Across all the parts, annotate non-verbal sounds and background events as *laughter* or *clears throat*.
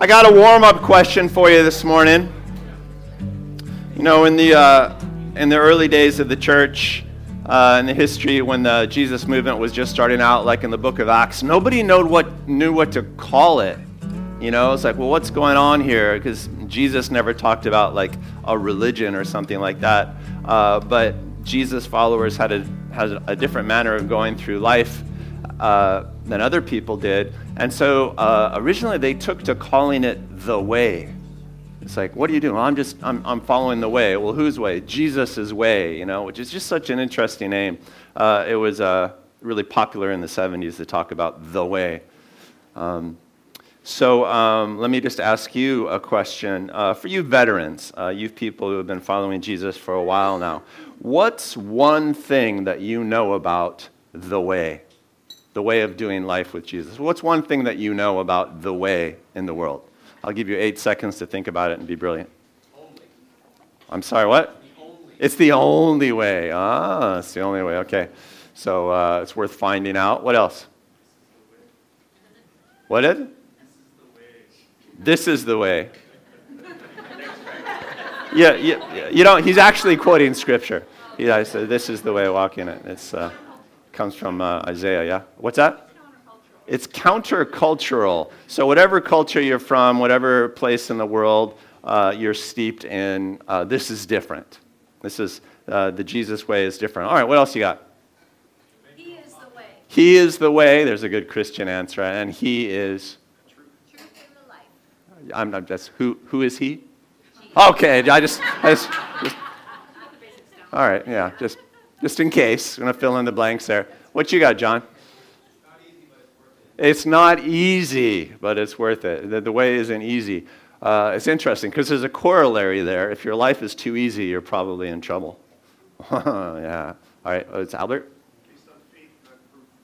I got a warm up question for you this morning. You know, in the, uh, in the early days of the church, uh, in the history when the Jesus movement was just starting out, like in the book of Acts, nobody knew what, knew what to call it. You know, it's like, well, what's going on here? Because Jesus never talked about like a religion or something like that. Uh, but Jesus followers had a, had a different manner of going through life uh, than other people did. And so uh, originally they took to calling it the way. It's like, what are you doing? Well, I'm just, I'm, I'm following the way. Well, whose way? Jesus' way, you know, which is just such an interesting name. Uh, it was uh, really popular in the 70s to talk about the way. Um, so um, let me just ask you a question. Uh, for you veterans, uh, you people who have been following Jesus for a while now, what's one thing that you know about the way? The way of doing life with Jesus. What's one thing that you know about the way in the world? I'll give you eight seconds to think about it and be brilliant. Only. I'm sorry, what? The it's the only way. Ah, it's the only way. Okay. So uh, it's worth finding out. What else? What did? This is the way. yeah, yeah, you know, he's actually quoting scripture. Yeah, said, this is the way walk in it. It's, uh, comes from uh, Isaiah, yeah? What's that? It's countercultural. So, whatever culture you're from, whatever place in the world uh, you're steeped in, uh, this is different. This is uh, the Jesus way is different. All right, what else you got? He is the way. He is the way. There's a good Christian answer. And He is. Truth, the life. I'm, I'm just, who, who is He? Okay, I just, I just, just *laughs* all right, yeah, just just in case. I'm going to fill in the blanks there. What you got, John? It's not easy, but it's worth it. The, the way isn't easy. Uh, it's interesting because there's a corollary there. If your life is too easy, you're probably in trouble. *laughs* yeah. All right. Oh, it's Albert.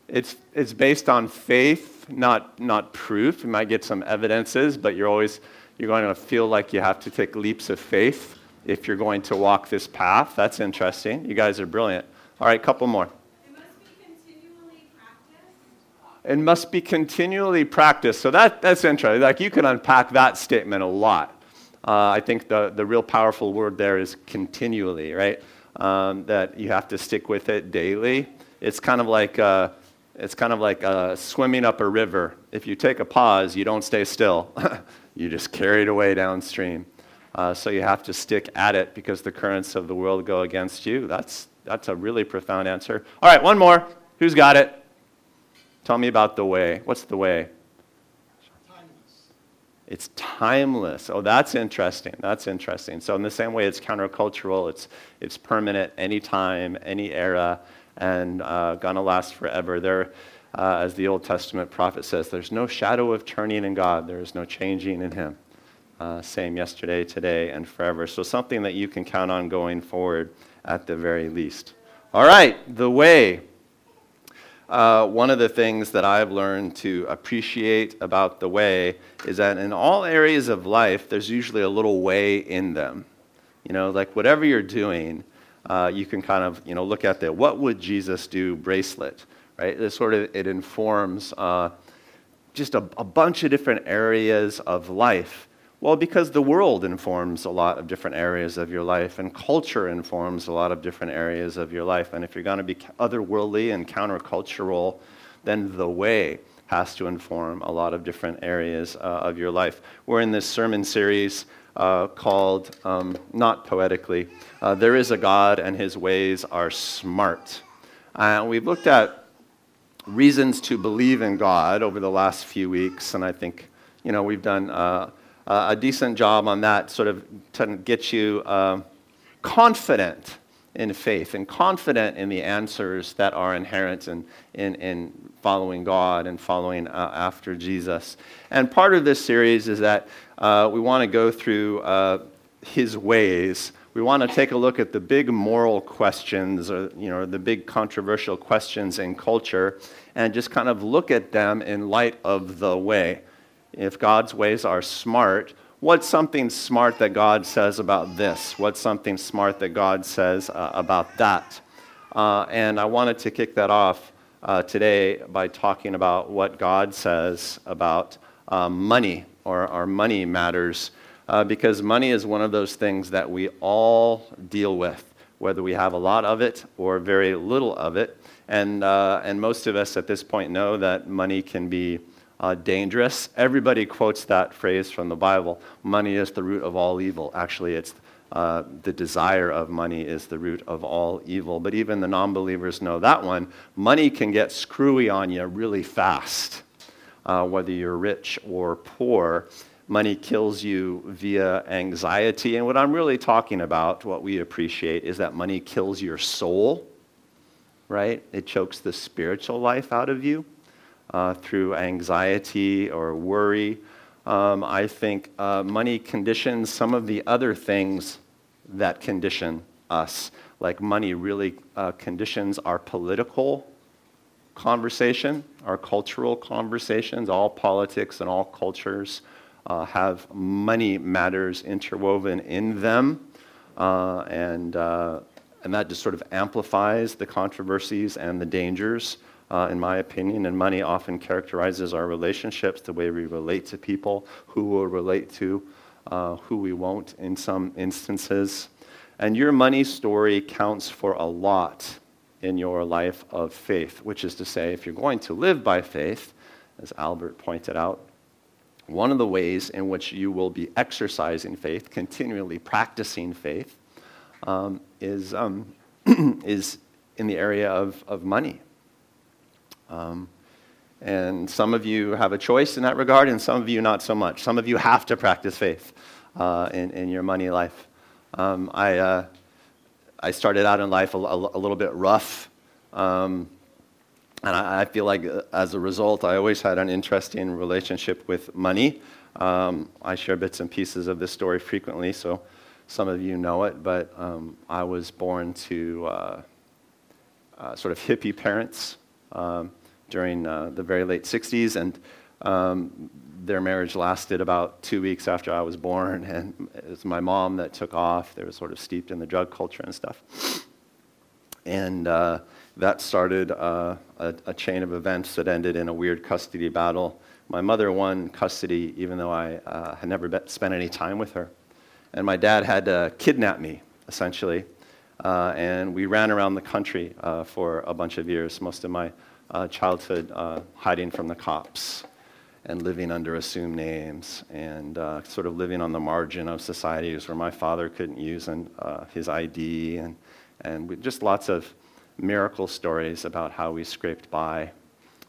It's, it's based on faith, not, not proof. You might get some evidences, but you're always you're going to feel like you have to take leaps of faith if you're going to walk this path. That's interesting. You guys are brilliant. All right, couple more. It must be continually practiced. So that, that's interesting. Like you can unpack that statement a lot. Uh, I think the, the real powerful word there is continually, right? Um, that you have to stick with it daily. It's kind of like uh, it's kind of like uh, swimming up a river. If you take a pause, you don't stay still. *laughs* you just carry it away downstream. Uh, so you have to stick at it because the currents of the world go against you. That's, that's a really profound answer. All right, one more. Who's got it? Tell me about the way. What's the way? Timeless. It's timeless. Oh, that's interesting. That's interesting. So, in the same way, it's countercultural. It's, it's permanent, any time, any era, and uh, gonna last forever. There, uh, as the Old Testament prophet says, there's no shadow of turning in God. There is no changing in Him uh, same yesterday, today, and forever. So something that you can count on going forward at the very least. All right, the way. Uh, one of the things that I've learned to appreciate about the way is that in all areas of life, there's usually a little way in them. You know, like whatever you're doing, uh, you can kind of, you know, look at the what would Jesus do bracelet, right? It sort of, it informs uh, just a, a bunch of different areas of life well, because the world informs a lot of different areas of your life, and culture informs a lot of different areas of your life. And if you're going to be otherworldly and countercultural, then the way has to inform a lot of different areas uh, of your life. We're in this sermon series uh, called, um, not poetically, uh, There is a God and His Ways Are Smart. Uh, we've looked at reasons to believe in God over the last few weeks, and I think, you know, we've done uh, a decent job on that, sort of to get you uh, confident in faith and confident in the answers that are inherent in, in, in following God and following uh, after Jesus. And part of this series is that uh, we want to go through uh, his ways. We want to take a look at the big moral questions, or you know, the big controversial questions in culture, and just kind of look at them in light of the way if God's ways are smart, what's something smart that God says about this? What's something smart that God says uh, about that? Uh, and I wanted to kick that off uh, today by talking about what God says about um, money or our money matters uh, because money is one of those things that we all deal with, whether we have a lot of it or very little of it. And, uh, and most of us at this point know that money can be uh, dangerous. Everybody quotes that phrase from the Bible money is the root of all evil. Actually, it's uh, the desire of money is the root of all evil. But even the non believers know that one. Money can get screwy on you really fast, uh, whether you're rich or poor. Money kills you via anxiety. And what I'm really talking about, what we appreciate, is that money kills your soul, right? It chokes the spiritual life out of you uh, through anxiety or worry. Um, I think uh, money conditions some of the other things that condition us. Like money really uh, conditions our political conversation, our cultural conversations. All politics and all cultures uh, have money matters interwoven in them. Uh, and, uh, and that just sort of amplifies the controversies and the dangers uh, in my opinion, and money often characterizes our relationships, the way we relate to people, who we'll relate to, uh, who we won't in some instances. And your money story counts for a lot in your life of faith, which is to say, if you're going to live by faith, as Albert pointed out, one of the ways in which you will be exercising faith, continually practicing faith, um, is, um, *clears throat* is in the area of, of money. Um, and some of you have a choice in that regard, and some of you not so much. Some of you have to practice faith uh, in, in your money life. Um, I, uh, I started out in life a, a, little bit rough. Um, and I, I, feel like uh, as a result, I always had an interesting relationship with money. Um, I share bits and pieces of this story frequently, so some of you know it, but um, I was born to uh, uh, sort of hippie parents um, during uh, the very late 60s, and um, their marriage lasted about two weeks after I was born, *laughs* and it was my mom that took off. They were sort of steeped in the drug culture and stuff. And uh, that started uh, a, a, chain of events that ended in a weird custody battle. My mother won custody, even though I uh, had never spent any time with her. And my dad had to kidnap me, essentially, uh, and we ran around the country uh, for a bunch of years, most of my uh, childhood uh, hiding from the cops and living under assumed names and uh, sort of living on the margin of societies where my father couldn't use an, uh, his ID and, and just lots of miracle stories about how we scraped by,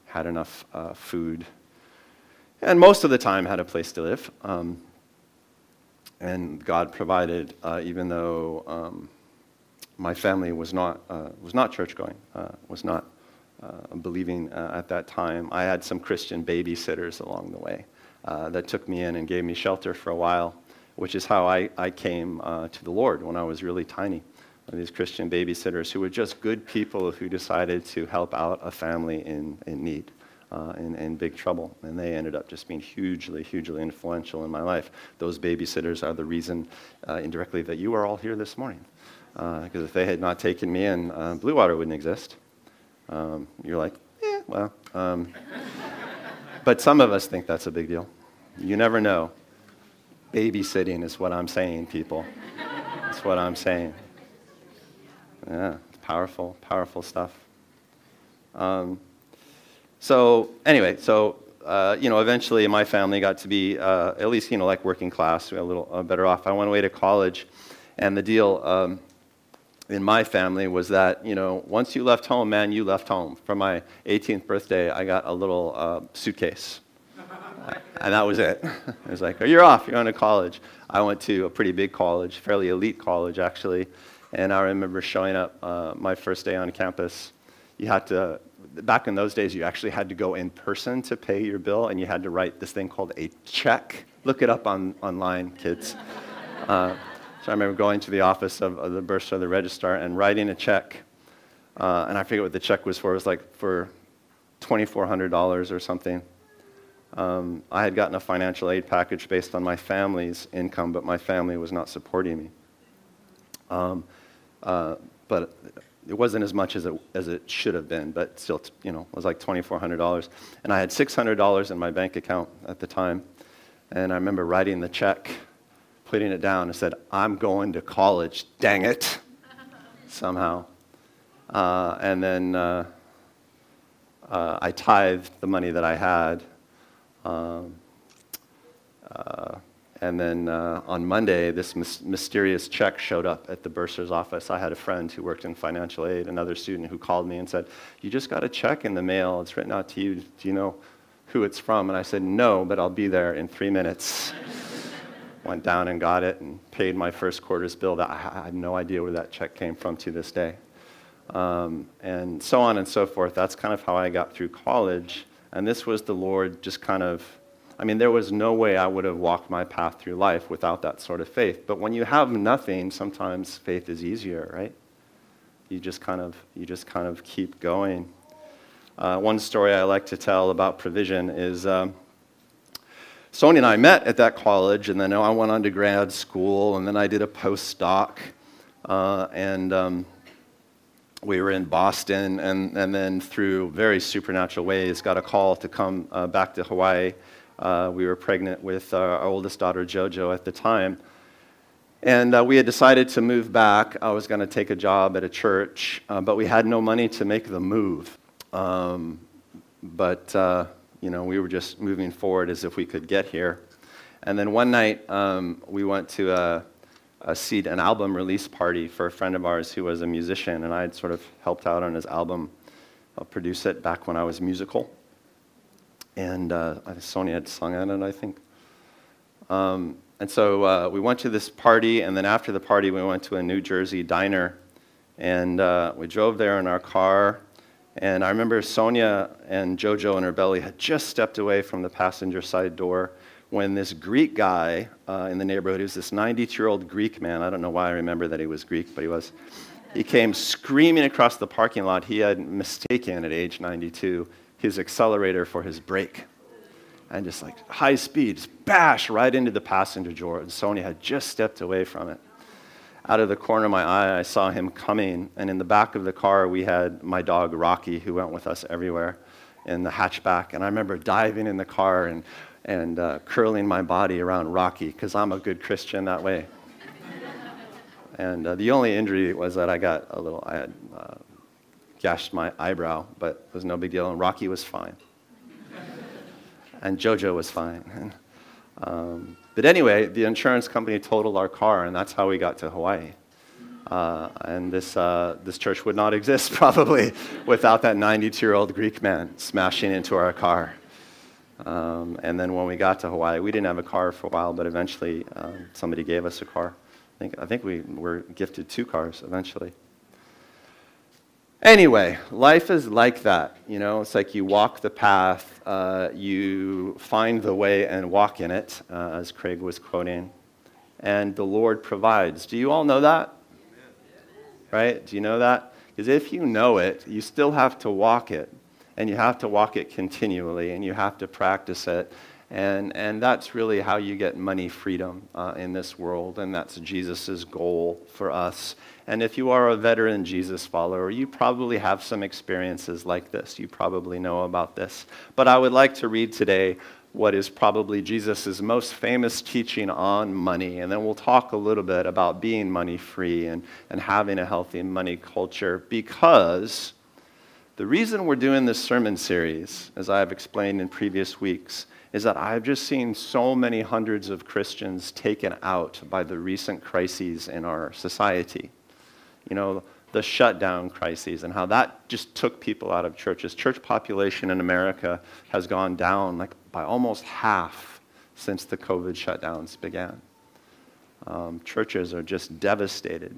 had enough food, and most of the time had a place to live. Um, and God provided, even though um, my family was not, uh, was not church going, uh, was not uh, believing uh, at that time. I had some Christian babysitters along the way uh, that took me in and gave me shelter for a while, which is how I, I came uh, to the Lord when I was really tiny. These Christian babysitters who were just good people who decided to help out a family in, in need. Uh, in, in, big trouble. And they ended up just being hugely, hugely influential in my life. Those babysitters are the reason, uh, indirectly, that you are all here this morning because uh, if they had not taken me in, uh, Blue Water wouldn't exist. Um, you're like, yeah, well. Um, but some of us think that's a big deal. You never know. Babysitting is what I'm saying, people. That's what I'm saying. Yeah, powerful, powerful stuff. Um, so anyway, so uh, you know, eventually my family got to be uh, at least you know like working class, a little uh, better off. I went away to college, and the deal um, in my family was that, you know, once you left home, man, you left home. For my 18th birthday, I got a little uh, suitcase. and that was it. *laughs* it was like, oh, you're off, you're going to college. I went to a pretty big college, fairly elite college, actually. And I remember showing up uh, my first day on campus. You had to, back in those days, you actually had to go in person to pay your bill, and you had to write this thing called a check. Look it up on, online, kids. Uh, so I remember going to the office of, of the bursar, the registrar, and writing a check. Uh, and I forget what the check was for. It was like for $2,400 or something. Um, I had gotten a financial aid package based on my family's income, but my family was not supporting me. Um, uh, but it wasn't as much as it, as it should have been, but still, you know, it was like $2,400. And I had $600 in my bank account at the time. And I remember writing the check, putting it down, and said, I'm going to college, dang it, *laughs* somehow. Uh, and then uh, uh, I tithed the money that I had. Um, uh, and then uh, on Monday, this mys- mysterious check showed up at the bursar's office. I had a friend who worked in financial aid, another student who called me and said, You just got a check in the mail. It's written out to you. Do you know who it's from? And I said, No, but I'll be there in three minutes. *laughs* Went down and got it and paid my first quarter's bill. that I had no idea where that check came from to this day. Um, and so on and so forth. That's kind of how I got through college. And this was the Lord just kind of I mean, there was no way I would have walked my path through life without that sort of faith. But when you have nothing, sometimes faith is easier, right? You just kind of, you just kind of keep going. Uh, one story I like to tell about provision is um, Sonia and I met at that college, and then I went on to grad school, and then I did a postdoc, uh, and um, we were in Boston, and, and then through very supernatural ways, got a call to come uh, back to Hawaii uh, we were pregnant with our, our, oldest daughter, JoJo, at the time. And uh, we had decided to move back. I was going to take a job at a church, uh, but we had no money to make the move. Um, but, uh, you know, we were just moving forward as if we could get here. And then one night, um, we went to a, a seed, an album release party for a friend of ours who was a musician, and I had sort of helped out on his album. I'll produce it back when I was musical and uh, had sung on it, I think. Um, and so uh, we went to this party, and then after the party, we went to a New Jersey diner, and uh, we drove there in our car. And I remember Sonia and JoJo and her belly had just stepped away from the passenger side door when this Greek guy uh, in the neighborhood, he was this 92 year old Greek man. I don't know why I remember that he was Greek, but he was. He came screaming across the parking lot. He had mistaken at age 92 his accelerator for his brake. And just like high speed, just bash right into the passenger door. And Sonia had just stepped away from it. Out of the corner of my eye, I saw him coming. And in the back of the car, we had my dog Rocky, who went with us everywhere in the hatchback. And I remember diving in the car and, and uh, curling my body around Rocky, because I'm a good Christian that way. *laughs* and uh, the only injury was that I got a little, I had uh, gashed my eyebrow, but it was no big deal. And Rocky was fine. *laughs* and JoJo was fine. *laughs* Um, but anyway, the insurance company totaled our car, and that's how we got to Hawaii. Uh, and this, uh, this church would not *laughs* exist probably without that 92 year old Greek man smashing into our car. Um, and then when we got to Hawaii, we didn't have a car for a while, but eventually um, somebody gave us a car. I think, I think we were gifted two cars eventually. Anyway, life is like that. You know, it's like you walk the path, uh, you find the way and walk in it, uh, as Craig was quoting, and the Lord provides. Do you all know that? Right? Do you know that? Because if you know it, you still have to walk it, and you have to walk it continually, and you have to practice it. And, and that's really how you get money freedom uh, in this world, and that's Jesus' goal for us and if you are a veteran Jesus follower, you probably have some experiences like this. You probably know about this. But I would like to read today what is probably Jesus' most famous teaching on money. And then we'll talk a little bit about being money free and, and having a healthy money culture because the reason we're doing this sermon series, as I have explained in previous weeks, is that I've just seen so many hundreds of Christians taken out by the recent crises in our society you know, the shutdown crises and how that just took people out of churches. Church population in America has gone down like by almost half since the COVID shutdowns began. Um, churches are just devastated.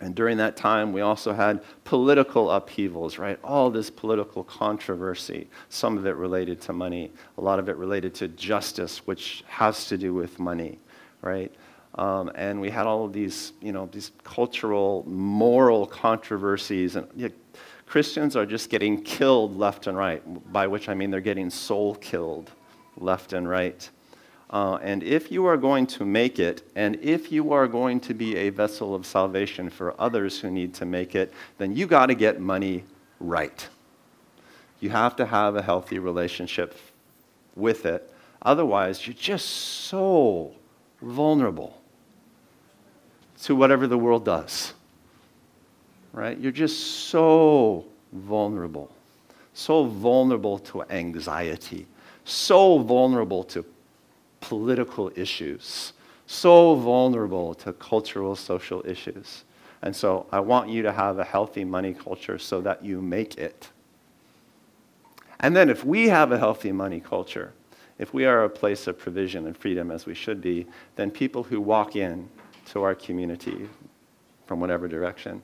And during that time, we also had political upheavals, right? All this political controversy, some of it related to money, a lot of it related to justice, which has to do with money, right? Um, and we had all of these, you know, these cultural, moral controversies. And you know, Christians are just getting killed left and right, by which I mean they're getting soul killed left and right. Uh, and if you are going to make it, and if you are going to be a vessel of salvation for others who need to make it, then you got to get money right. You have to have a healthy relationship with it Otherwise, you're just so vulnerable to whatever the world does. Right? You're just so vulnerable. So vulnerable to anxiety. So vulnerable to political issues. So vulnerable to cultural, social issues. And so I want you to have a healthy money culture so that you make it. And then if we have a healthy money culture, if we are a place of provision and freedom as we should be, then people who walk in to our community from whatever direction,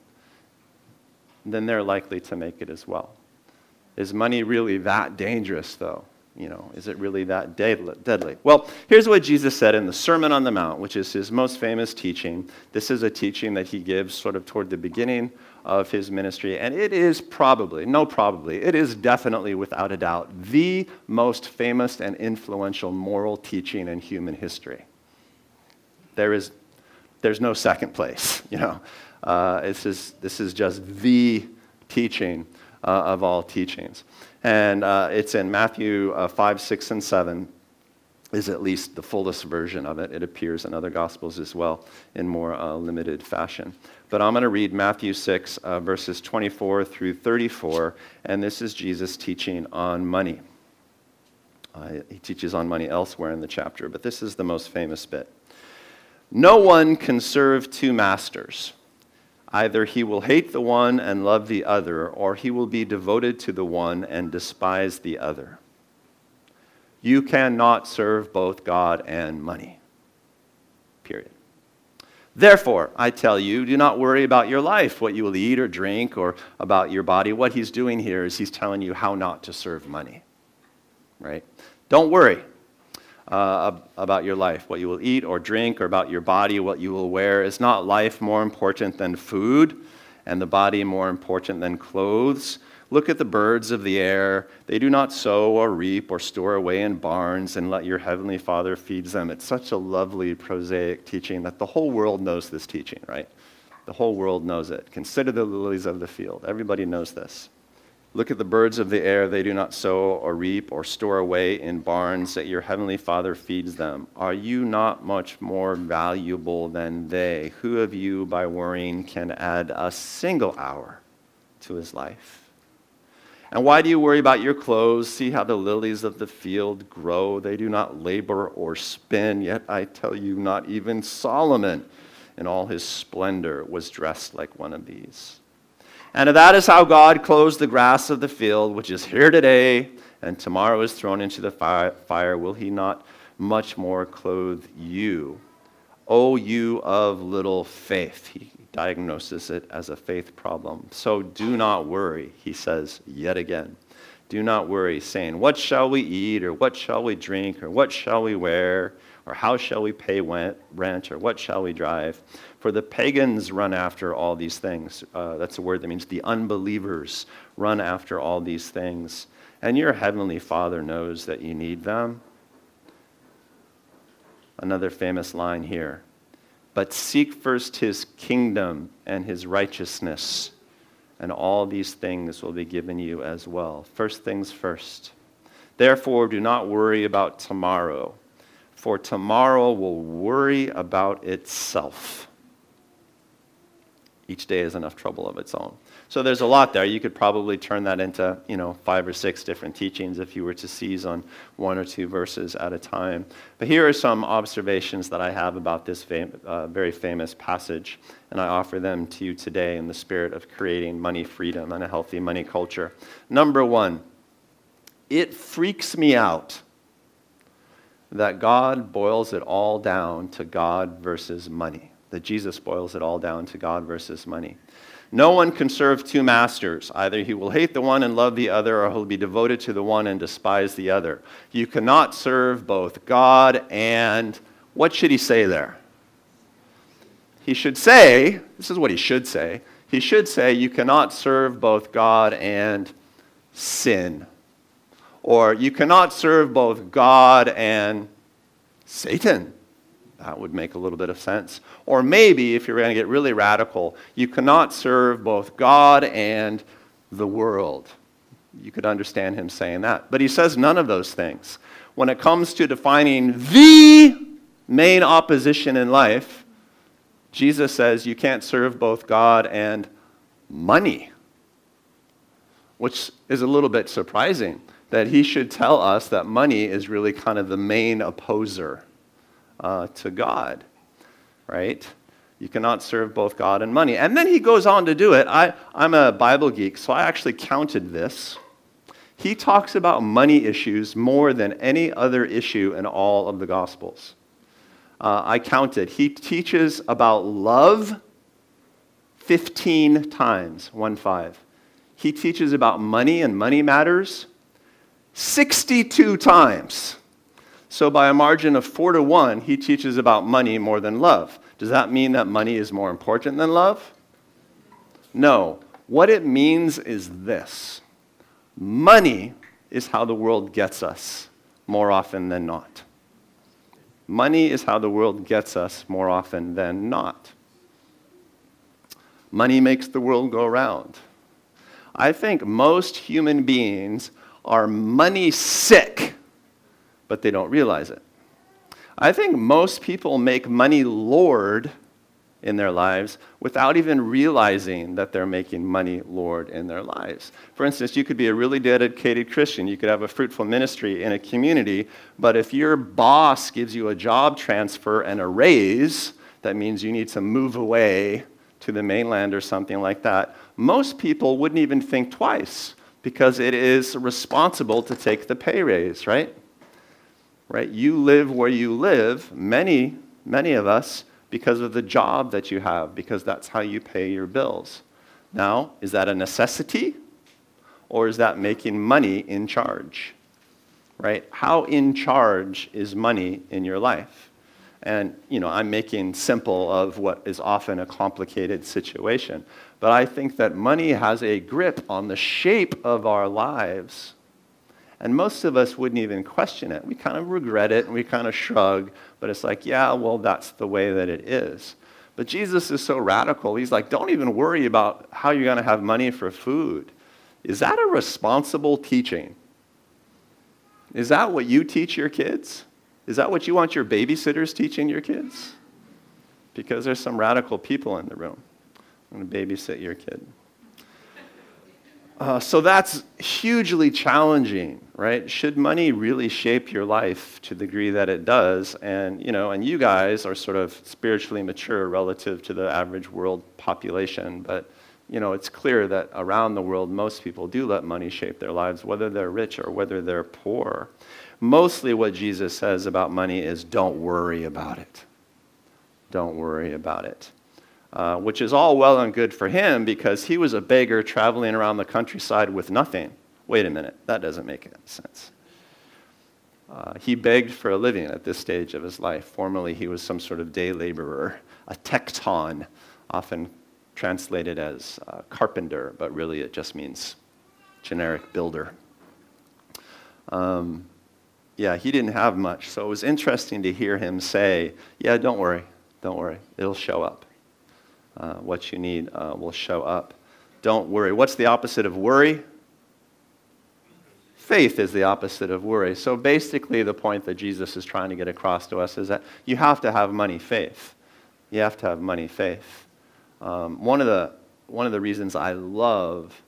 then they're likely to make it as well. Is money really that dangerous, though? You know, is it really that deadly? Well, here's what Jesus said in the Sermon on the Mount, which is his most famous teaching. This is a teaching that he gives sort of toward the beginning of his ministry, and it is probably, no, probably, it is definitely, without a doubt, the most famous and influential moral teaching in human history. There is, there's no second place, *laughs* you know. Uh, this, is, this is just the teaching uh, of all teachings. And uh, it's in Matthew uh, 5, 6, and 7, is at least the fullest version of it. It appears in other Gospels as well in more uh, limited fashion. But I'm going to read Matthew 6, uh, verses 24 through 34, and this is Jesus teaching on money. Uh, he teaches on money elsewhere in the chapter, but this is the most famous bit. No one can serve two masters. Either he will hate the one and love the other, or he will be devoted to the one and despise the other. You cannot serve both God and money. Period. Therefore, I tell you, do not worry about your life, what you will eat or drink, or about your body. What he's doing here is he's telling you how not to serve money. Right? Don't worry uh, about your life, what you will eat or drink, or about your body, what you will wear. Is not life more important than food, and the body more important than clothes? Look at the birds of the air. They do not sow or reap or store away in barns, and let your heavenly Father feeds them. It's such a lovely, prosaic teaching that the whole world knows this teaching, right? The whole world knows it. Consider the lilies of the field. Everybody knows this. Look at the birds of the air. They do not sow or reap or store away in barns, that your heavenly Father feeds them. Are you not much more valuable than they? Who of you, by worrying, can add a single hour to his life? And why do you worry about your clothes? See how the lilies of the field grow. They do not labor or spin. Yet I tell you, not even Solomon in all his splendor was dressed like one of these. And that is how God clothes the grass of the field, which is here today and tomorrow is thrown into the fire. Will he not much more clothe you? O you of little faith. He diagnoses it as a faith problem. So do not worry, he says yet again. Do not worry, saying, What shall we eat, or what shall we drink, or what shall we wear, or how shall we pay rent, or what shall we drive? For the pagans run after all these things. Uh, that's a word that means the unbelievers run after all these things. And your heavenly Father knows that you need them. Another famous line here. But seek first his kingdom and his righteousness, and all these things will be given you as well. First things first. Therefore, do not worry about tomorrow, for tomorrow will worry about itself each day is enough trouble of its own. So there's a lot there. You could probably turn that into, you know, five or six different teachings if you were to seize on one or two verses at a time. But here are some observations that I have about this fam- uh, very famous passage, and I offer them to you today in the spirit of creating money freedom and a healthy money culture. Number one, it freaks me out that God boils it all down to God versus money that Jesus boils it all down to God versus money. No one can serve two masters. Either he will hate the one and love the other, or he'll be devoted to the one and despise the other. You cannot serve both God and what should he say there? He should say, this is what he should say. He should say, you cannot serve both God and sin. Or you cannot serve both God and Satan. That would make a little bit of sense. Or maybe, if you're going to get really radical, you cannot serve both God and the world. You could understand him saying that. But he says none of those things. when it comes to defining the main opposition in life, Jesus says you can't serve both God and money, which is a little bit surprising that he should tell us that money is really kind of the main opposer uh, to God, right? You cannot serve both God and money. And then he goes on to do it. I, I'm a Bible geek, so I actually counted this. He talks about money issues more than any other issue in all of the Gospels. Uh, I counted. He teaches about love 15 times, 1 5. He teaches about money and money matters 62 times. So, by a margin of 4 to 1, he teaches about money more than love. Does that mean that money is more important than love? No. What it means is this money is how the world gets us more often than not. Money is how the world gets us more often than not. Money makes the world go round. I think most human beings are money sick, but they don't realize it. I think most people make money Lord in their lives without even realizing that they're making money Lord in their lives. For instance, you could be a really dedicated Christian, you could have a fruitful ministry in a community, but if your boss gives you a job transfer and a raise, that means you need to move away to the mainland or something like that. Most people wouldn't even think twice because it is responsible to take the pay raise, right? Right? You live where you live, many, many of us because of the job that you have, because that's how you pay your bills. Now, is that a necessity? Or is that making money in charge? Right? How in charge is money in your life? And, you know, I'm making simple of what is often a complicated situation. But I think that money has a grip on the shape of our lives and most of us wouldn't even question it. We kind of regret it and we kind of shrug, but it's like, yeah, well, that's the way that it is. But Jesus is so radical. He's like, don't even worry about how you're going to have money for food. Is that a responsible teaching? Is that what you teach your kids? Is that what you want your babysitters teaching your kids? Because there's some radical people in the room. I'm going to babysit your kid. Uh, so that's hugely challenging, right? Should money really shape your life to the degree that it does? And you know, and you guys are sort of spiritually mature relative to the average world population, but you know, it's clear that around the world, most people do let money shape their lives, whether they're rich or whether they're poor. Mostly, what Jesus says about money is, "Don't worry about it. Don't worry about it." Uh, which is all well and good for him because he was a beggar traveling around the countryside with nothing. Wait a minute, that doesn't make any sense. Uh, he begged for a living at this stage of his life. Formerly, he was some sort of day laborer, a tekton, often translated as uh, carpenter, but really it just means generic builder. Um, yeah, he didn't have much, so it was interesting to hear him say, Yeah, don't worry, don't worry, it'll show up. Uh, what you need uh, will show up. Don't worry. What's the opposite of worry? Faith is the opposite of worry. So basically, the point that Jesus is trying to get across to us is that you have to have money faith. You have to have money faith. Um, one, of the, one of the reasons I love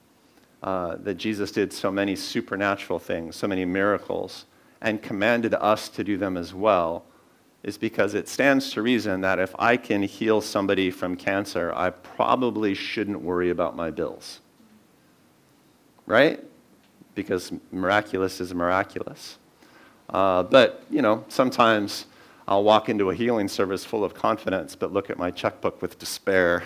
uh, that Jesus did so many supernatural things, so many miracles, and commanded us to do them as well is because it stands to reason that if I can heal somebody from cancer, I probably shouldn't worry about my bills. Right? Because miraculous is miraculous. Uh, but, you know, sometimes I'll walk into a healing service full of confidence, but look at my checkbook with despair,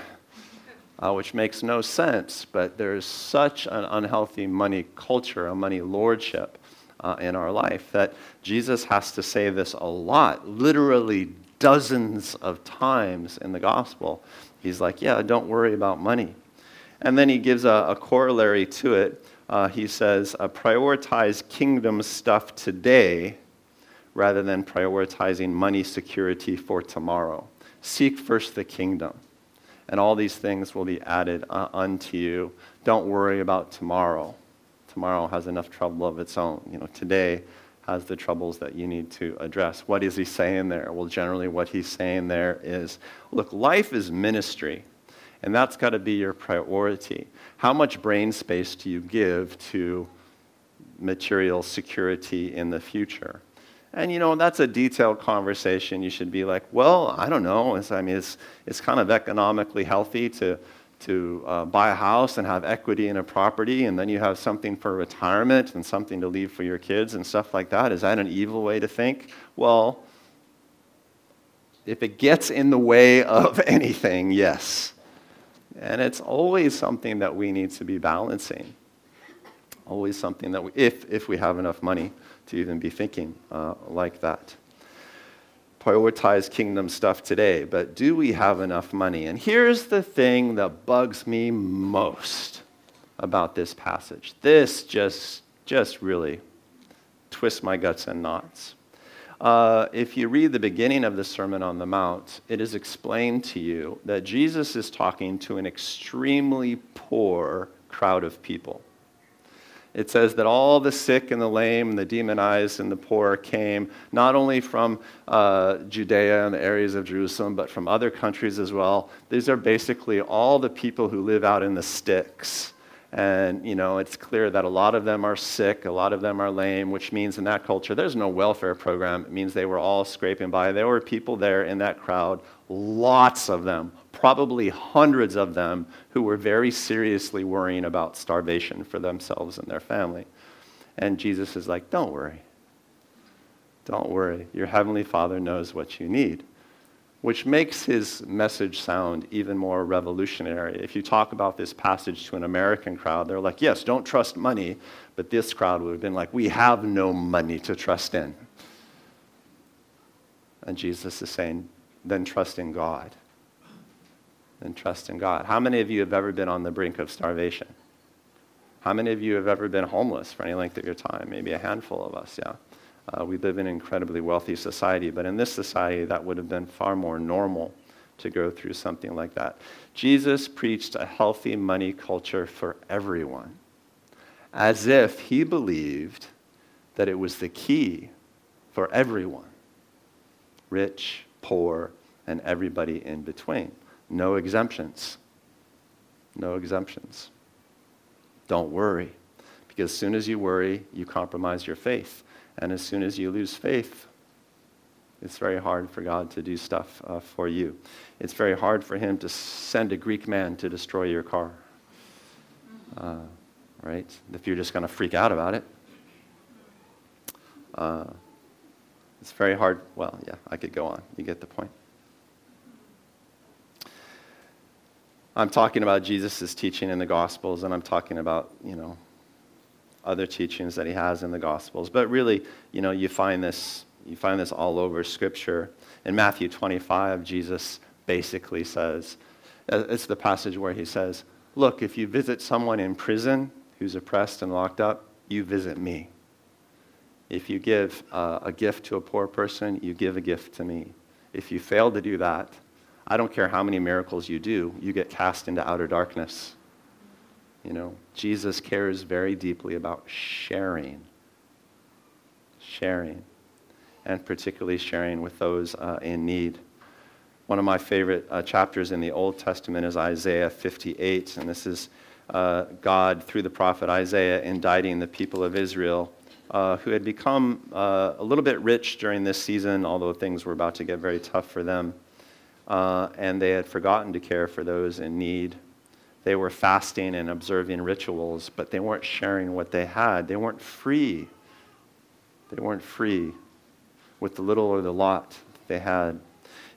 uh, which makes no sense. But there's such an unhealthy money culture, a money lordship uh, in our life. That Jesus has to say this a lot, literally dozens of times in the gospel. He's like, Yeah, don't worry about money. And then he gives a, a corollary to it. Uh, he says, uh, Prioritize kingdom stuff today rather than prioritizing money security for tomorrow. Seek first the kingdom, and all these things will be added uh, unto you. Don't worry about tomorrow tomorrow has enough trouble of its own. You know, today has the troubles that you need to address. What is he saying there? Well, generally, what he's saying there is look, life is ministry, and that's got to be your priority. How much brain space do you give to material security in the future? And you know, that's a detailed conversation. You should be like, well, I don't know. It's, I mean, it's, it's kind of economically healthy to, to uh, buy a house and have equity in a property, and then you have something for retirement and something to leave for your kids and stuff like that. Is that an evil way to think? Well, if it gets in the way of *laughs* anything, yes. And it's always something that we need to be balancing. Always something that we, if, if we have enough money to even be thinking uh, like that. Prioritize kingdom stuff today, but do we have enough money? And here's the thing that bugs me most about this passage. This just, just really twists my guts and knots. Uh, if you read the beginning of the Sermon on the Mount, it is explained to you that Jesus is talking to an extremely poor crowd of people it says that all the sick and the lame and the demonized and the poor came not only from uh, Judea and the areas of Jerusalem, but from other countries as well. These are basically all the people who live out in the sticks. And, you know, it's clear that a lot of them are sick, a lot of them are lame, which means in that culture there's no welfare program. It means they were all scraping by. There were people there in that crowd, lots of them, probably hundreds of them, who were very seriously worrying about starvation for themselves and their family. And Jesus is like, don't worry. Don't worry. Your Heavenly Father knows what you need which makes his message sound even more revolutionary. If you talk about this passage to an American crowd, they're like, yes, don't trust money, but this crowd would have been like, we have no money to trust in. And Jesus is saying, then trust in God. Then trust in God. How many of you have ever been on the brink of starvation? How many of you have ever been homeless for any length of your time? Maybe a handful of us, yeah. Uh, we live in an incredibly wealthy society, but in this society, that would have been far more normal to go through something like that. Jesus preached a healthy money culture for everyone, as if he believed that it was the key for everyone rich, poor, and everybody in between. No exemptions. No exemptions. Don't worry, because as soon as you worry, you compromise your faith. And as soon as you lose faith, it's very hard for God to do stuff uh, for you. It's very hard for Him to send a Greek man to destroy your car. Uh, right? If you're just going to freak out about it. Uh, it's very hard. Well, yeah, I could go on. You get the point. I'm talking about Jesus' teaching in the Gospels, and I'm talking about, you know, other teachings that he has in the Gospels. But really, you know, you find this, you find this all over Scripture. In Matthew 25, Jesus basically says, uh, it's the passage where he says, Look, if you visit someone in prison who's oppressed and locked up, you visit me. If you give uh, a gift to a poor person, you give a gift to me. If you fail to do that, I don't care how many miracles you do, you get cast into outer darkness. You know, Jesus cares very deeply about sharing. Sharing. And particularly sharing with those uh, in need. One of my favorite uh, chapters in the Old Testament is Isaiah 58, and this is uh, God, through the prophet Isaiah, indicting the people of Israel uh, who had become uh, a little bit rich during this season, although things were about to get very tough for them. Uh, and they had forgotten to care for those in need. They were fasting and observing rituals, but they weren't sharing what they had. They weren't free. They weren't free with the little or the lot they had.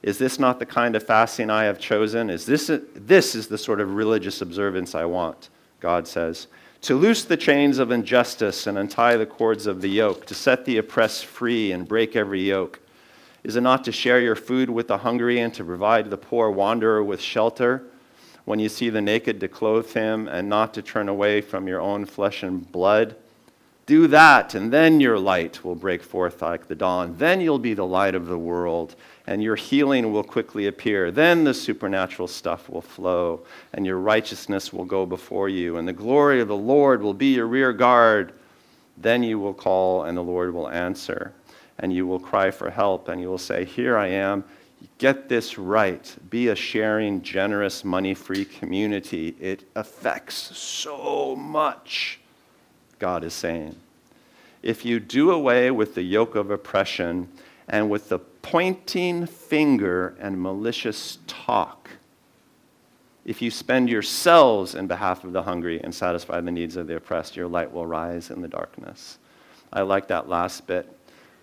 Is this not the kind of fasting I have chosen? Is this, a, this is the sort of religious observance I want, God says. To loose the chains of injustice and untie the cords of the yoke, to set the oppressed free and break every yoke. Is it not to share your food with the hungry and to provide the poor wanderer with shelter? when you see the naked to clothe him and not to turn away from your own flesh and blood. Do that, and then your light will break forth like the dawn. Then you'll be the light of the world, and your healing will quickly appear. Then the supernatural stuff will flow, and your righteousness will go before you, and the glory of the Lord will be your rear guard. Then you will call, and the Lord will answer. And you will cry for help, and you will say, Here I am. Get this right. Be a sharing, generous, money free community. It affects so much, God is saying. If you do away with the yoke of oppression and with the pointing finger and malicious talk, if you spend yourselves in behalf of the hungry and satisfy the needs of the oppressed, your light will rise in the darkness. I like that last bit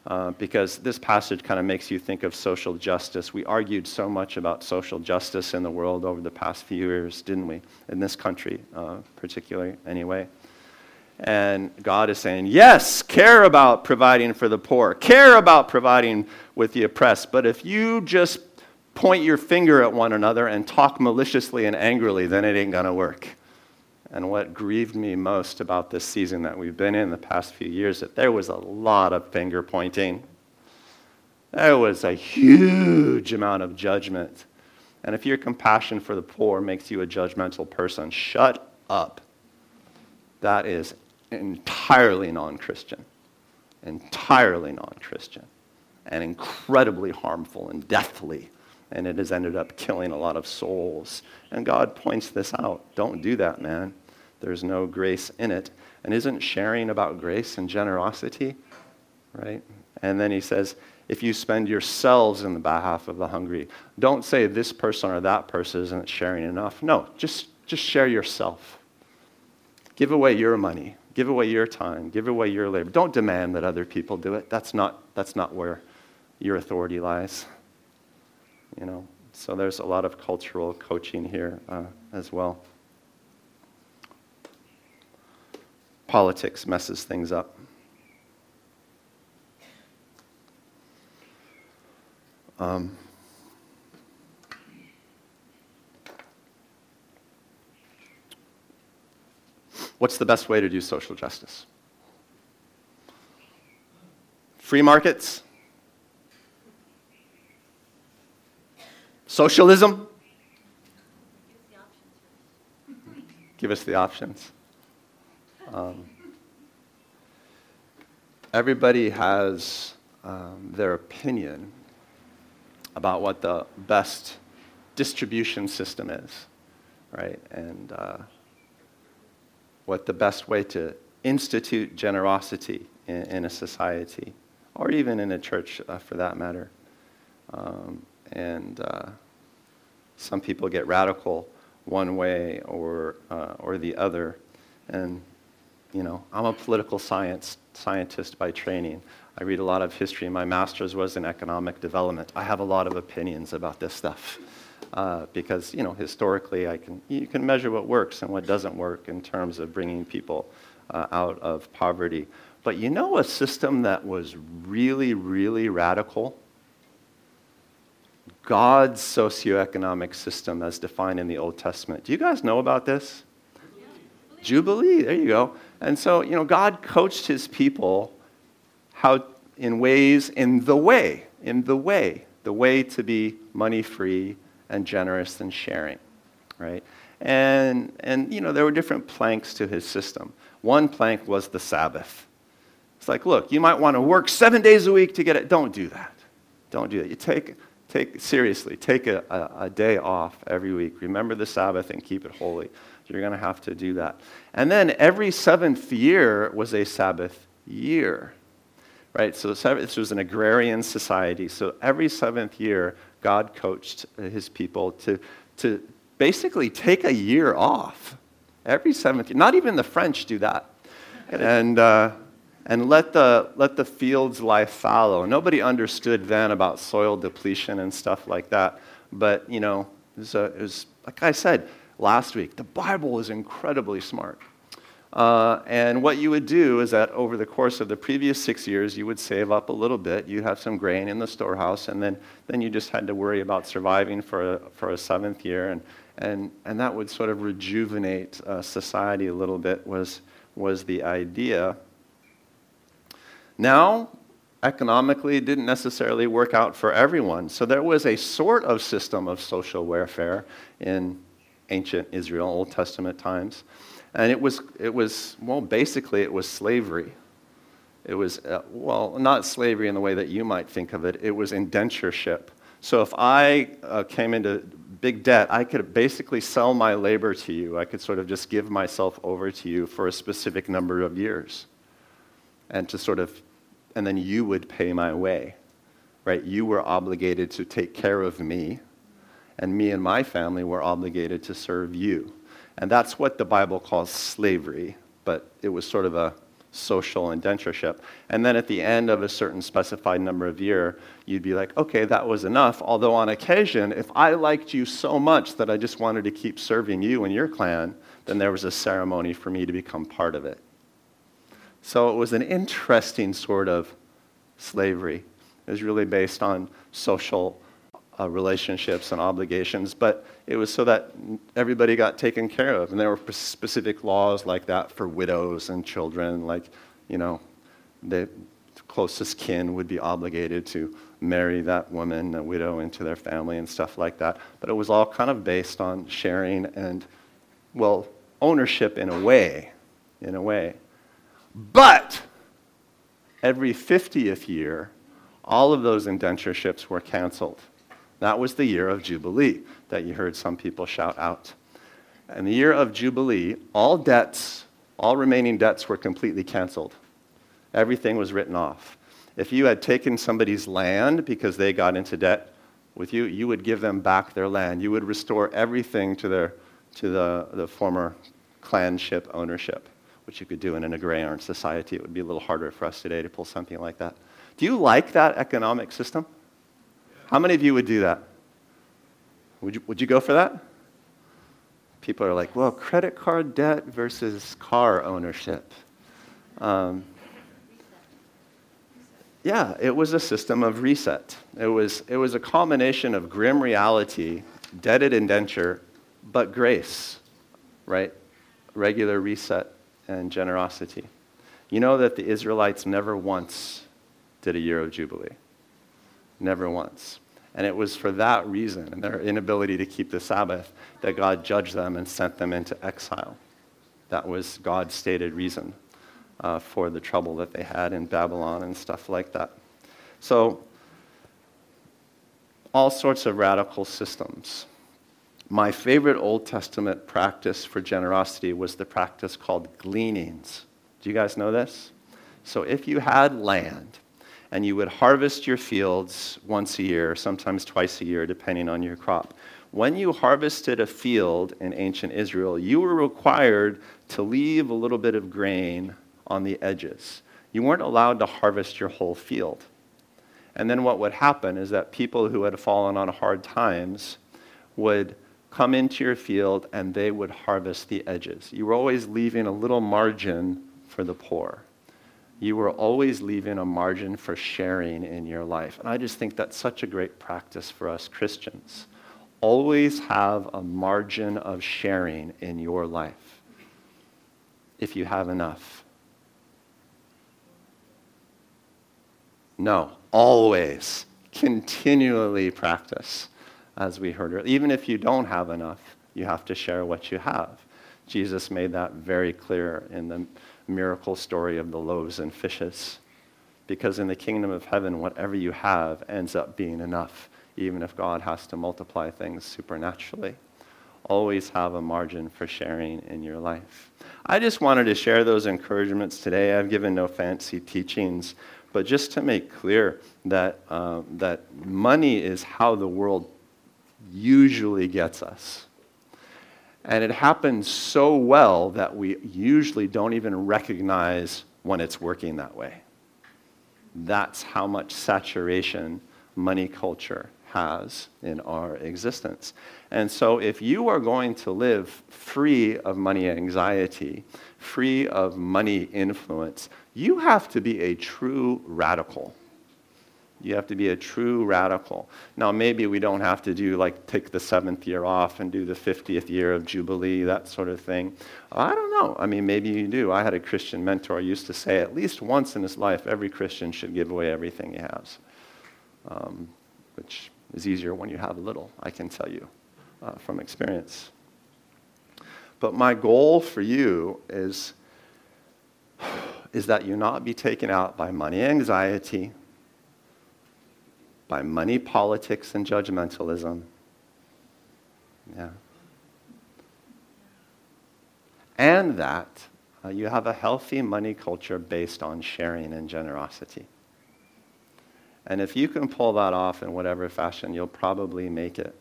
uh, because this passage kind of makes you think of social justice. We argued so much about social justice in the world over the past few years, didn't we? In this country, uh, particularly, anyway. And God is saying, yes, care about providing for the poor, care about providing with the oppressed. But if you just point your finger at one another and talk maliciously and angrily, then it ain't going to work. And what grieved me most about this season that we've been in the past few years is that there was a lot of finger pointing. There was a huge amount of judgment. And if your compassion for the poor makes you a judgmental person, shut up. That is entirely non Christian. Entirely non Christian. And incredibly harmful and deathly and it has ended up killing a lot of souls. And God points this out. Don't do that, man. There's no grace in it. And isn't sharing about grace and generosity? Right? And then he says, if you spend yourselves in the behalf of the hungry, don't say this person or that person isn't sharing enough. No, just, just share yourself. Give away your money. Give away your time. Give away your labor. Don't demand that other people do it. That's not, that's not where your authority lies you know. So there's a lot of cultural coaching here uh, as well. Politics messes things up. Um, what's the best way to do social justice? Free markets? Socialism? Give us the options. Um, everybody has um, their opinion about what the best distribution system is, right? And uh, what the best way to institute generosity in, in a society, or even in a church uh, for that matter. Um, and uh, some people get radical one way or, uh, or the other. And, you know, I'm a political science scientist by training. I read a lot of history. My master's was in economic development. I have a lot of opinions about this stuff. *laughs* Uh, because you know historically I can, you can measure what works and what doesn't work in terms of bringing people uh, out of poverty. But you know a system that was really, really radical God's socioeconomic system as defined in the Old Testament. Do you guys know about this? Jubilee, there you go. And so, you know, God coached his people how in ways, in the way, in the way, the way to be money free and generous and sharing, right? And, and, you know, there were different planks to his system. One plank was the Sabbath. It's like, look, you might want to work seven days a week to get it. Don't do that. Don't do that. You take Take seriously, take a, a, a, day off every week. Remember the Sabbath and keep it holy. You're going to have to do that. And then every seventh year was a Sabbath year. Right? So this was an agrarian society. So every seventh year, God coached his people to, to basically take a year off. Every seventh year. Not even the French do that. And uh, and let the, let the fields lie fallow. Nobody understood then about soil depletion and stuff like that. But, you know, it was, a, it was like I said last week, the Bible is incredibly smart. Uh, and what you would do is that over the course of the previous six years, you would save up a little bit. You'd have some grain in the storehouse, and then, then you just had to worry about surviving for a, for a seventh year. And, and, and that would sort of rejuvenate uh, society a little bit, was, was the idea. Now, economically, it didn't necessarily work out for everyone. So there was a sort of system of social welfare in ancient Israel, Old Testament times. And it was, it was well, basically, it was slavery, It was, uh, well, not slavery in the way that you might think of it, it was indentureship. So if I uh, came into big debt, I could basically sell my labor to you. I could sort of just give myself over to you for a specific number of years. And to sort of, and then you would pay my way, right? You were obligated to take care of me, and me and my family were obligated to serve you. And that's what the Bible calls slavery, but it was sort of a social indentureship. And then at the end of a certain specified number of year, you'd be like, okay, that was enough. Although on occasion, if I liked you so much that I just wanted to keep serving you and your clan, then there was a ceremony for me to become part of it. So it was an interesting sort of slavery. It was really based on social uh, relationships and obligations, but it was so that everybody got taken care of. And there were specific laws like that for widows and children, like, you know, the closest kin would be obligated to marry that woman, a widow, into their family and stuff like that. But it was all kind of based on sharing and, well, ownership in a way, in a way. But every 50th year, all of those indentureships were canceled. That was the year of Jubilee that you heard some people shout out. In the year of Jubilee, all debts, all remaining debts were completely canceled. Everything was written off. If you had taken somebody's land because they got into debt with you, you would give them back their land. You would restore everything to, their, to the, the former clanship ownership, which you could do in an agrarian society. It would be a little harder for us today to pull something like that. Do you like that economic system? How many of you would do that? Would you, would you go for that? People are like, well, credit card debt versus car ownership. Um, yeah, it was a system of reset. It was, it was a combination of grim reality, debted indenture, but grace, right? Regular reset and generosity. You know that the Israelites never once did a year of Jubilee. Never once. And it was for that reason and their inability to keep the Sabbath that God judged them and sent them into exile. That was God's stated reason uh, for the trouble that they had in Babylon and stuff like that. So, all sorts of radical systems. My favorite Old Testament practice for generosity was the practice called gleanings. Do you guys know this? So, if you had land, and you would harvest your fields once a year, sometimes twice a year, depending on your crop. When you harvested a field in ancient Israel, you were required to leave a little bit of grain on the edges. You weren't allowed to harvest your whole field. And then what would happen is that people who had fallen on hard times would come into your field and they would harvest the edges. You were always leaving a little margin for the poor you were always leaving a margin for sharing in your life. And I just think that's such a great practice for us Christians. Always have a margin of sharing in your life if you have enough. No, always, continually practice, as we heard earlier. Even if you don't have enough, you have to share what you have. Jesus made that very clear in the miracle story of the loaves and fishes. Because in the kingdom of heaven, whatever you have ends up being enough, even if God has to multiply things supernaturally. Always have a margin for sharing in your life. I just wanted to share those encouragements today. I've given no fancy teachings, but just to make clear that, uh, that money is how the world usually gets us. And it happens so well that we usually don't even recognize when it's working that way. That's how much saturation money culture has in our existence. And so, if you are going to live free of money anxiety, free of money influence, you have to be a true radical. You have to be a true radical. Now, maybe we don't have to do like take the seventh year off and do the 50th year of Jubilee, that sort of thing. I don't know. I mean, maybe you do. I had a Christian mentor used to say at least once in his life, every Christian should give away everything he has, um, which is easier when you have a little, I can tell you uh, from experience. But my goal for you is *sighs* is that you not be taken out by money anxiety, by money politics and judgmentalism. Yeah. And that uh, you have a healthy money culture based on sharing and generosity. And if you can pull that off in whatever fashion, you'll probably make it.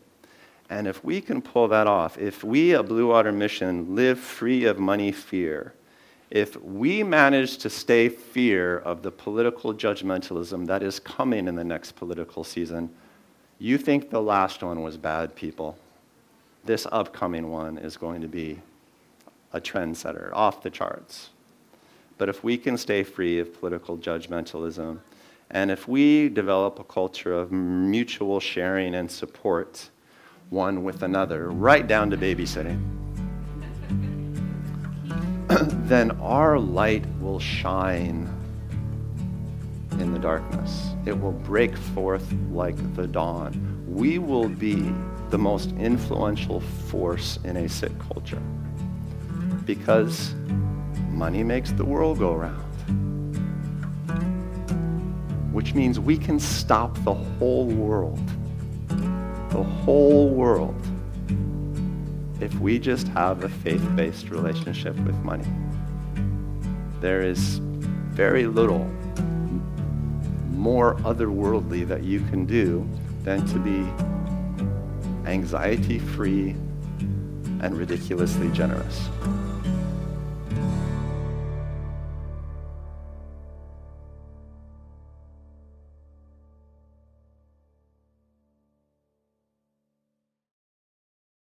And if we can pull that off, if we at Blue Water Mission live free of money fear, if we manage to stay fear of the political judgmentalism that is coming in the next political season, you think the last one was bad, people. This upcoming one is going to be a trendsetter, off the charts. But if we can stay free of political judgmentalism, and if we develop a culture of mutual sharing and support one with another, right down to babysitting, then our light will shine in the darkness. It will break forth like the dawn. We will be the most influential force in a sick culture because money makes the world go round. Which means we can stop the whole world. The whole world if we just have a faith based relationship with money. There is very little more otherworldly that you can do than to be anxiety free and ridiculously generous.